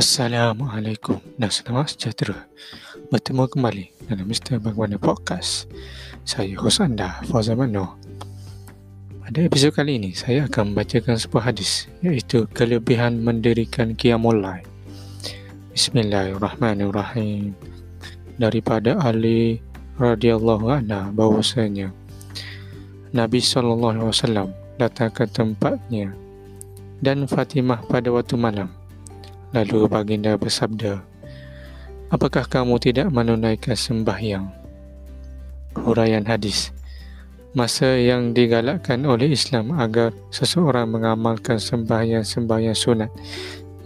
Assalamualaikum dan selamat sejahtera. Bertemu kembali dalam Mr. Bagaimana Podcast. Saya hos anda, Fauzan Mano. Pada episod kali ini, saya akan membacakan sebuah hadis iaitu kelebihan mendirikan Qiyamul Lail. Bismillahirrahmanirrahim. Daripada Ali radhiyallahu anha bahwasanya Nabi wasallam datang ke tempatnya dan Fatimah pada waktu malam Lalu baginda bersabda, Apakah kamu tidak menunaikan sembahyang? Huraian hadis Masa yang digalakkan oleh Islam agar seseorang mengamalkan sembahyang-sembahyang sunat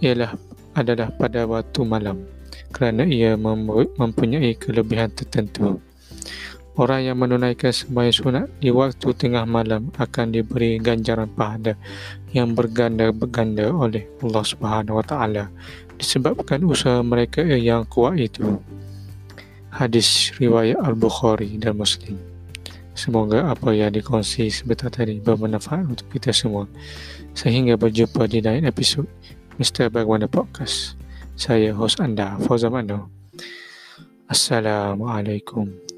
ialah adalah pada waktu malam kerana ia mempunyai kelebihan tertentu. Orang yang menunaikan sembahyang sunat di waktu tengah malam akan diberi ganjaran pahala yang berganda-ganda oleh Allah Subhanahu Wa Taala disebabkan usaha mereka yang kuat itu. Hadis riwayat Al-Bukhari dan Muslim. Semoga apa yang dikongsi sebentar tadi bermanfaat untuk kita semua. Sehingga berjumpa di lain episod Mr. Bagaimana Podcast. Saya hos anda, Fauzan Mano. Assalamualaikum.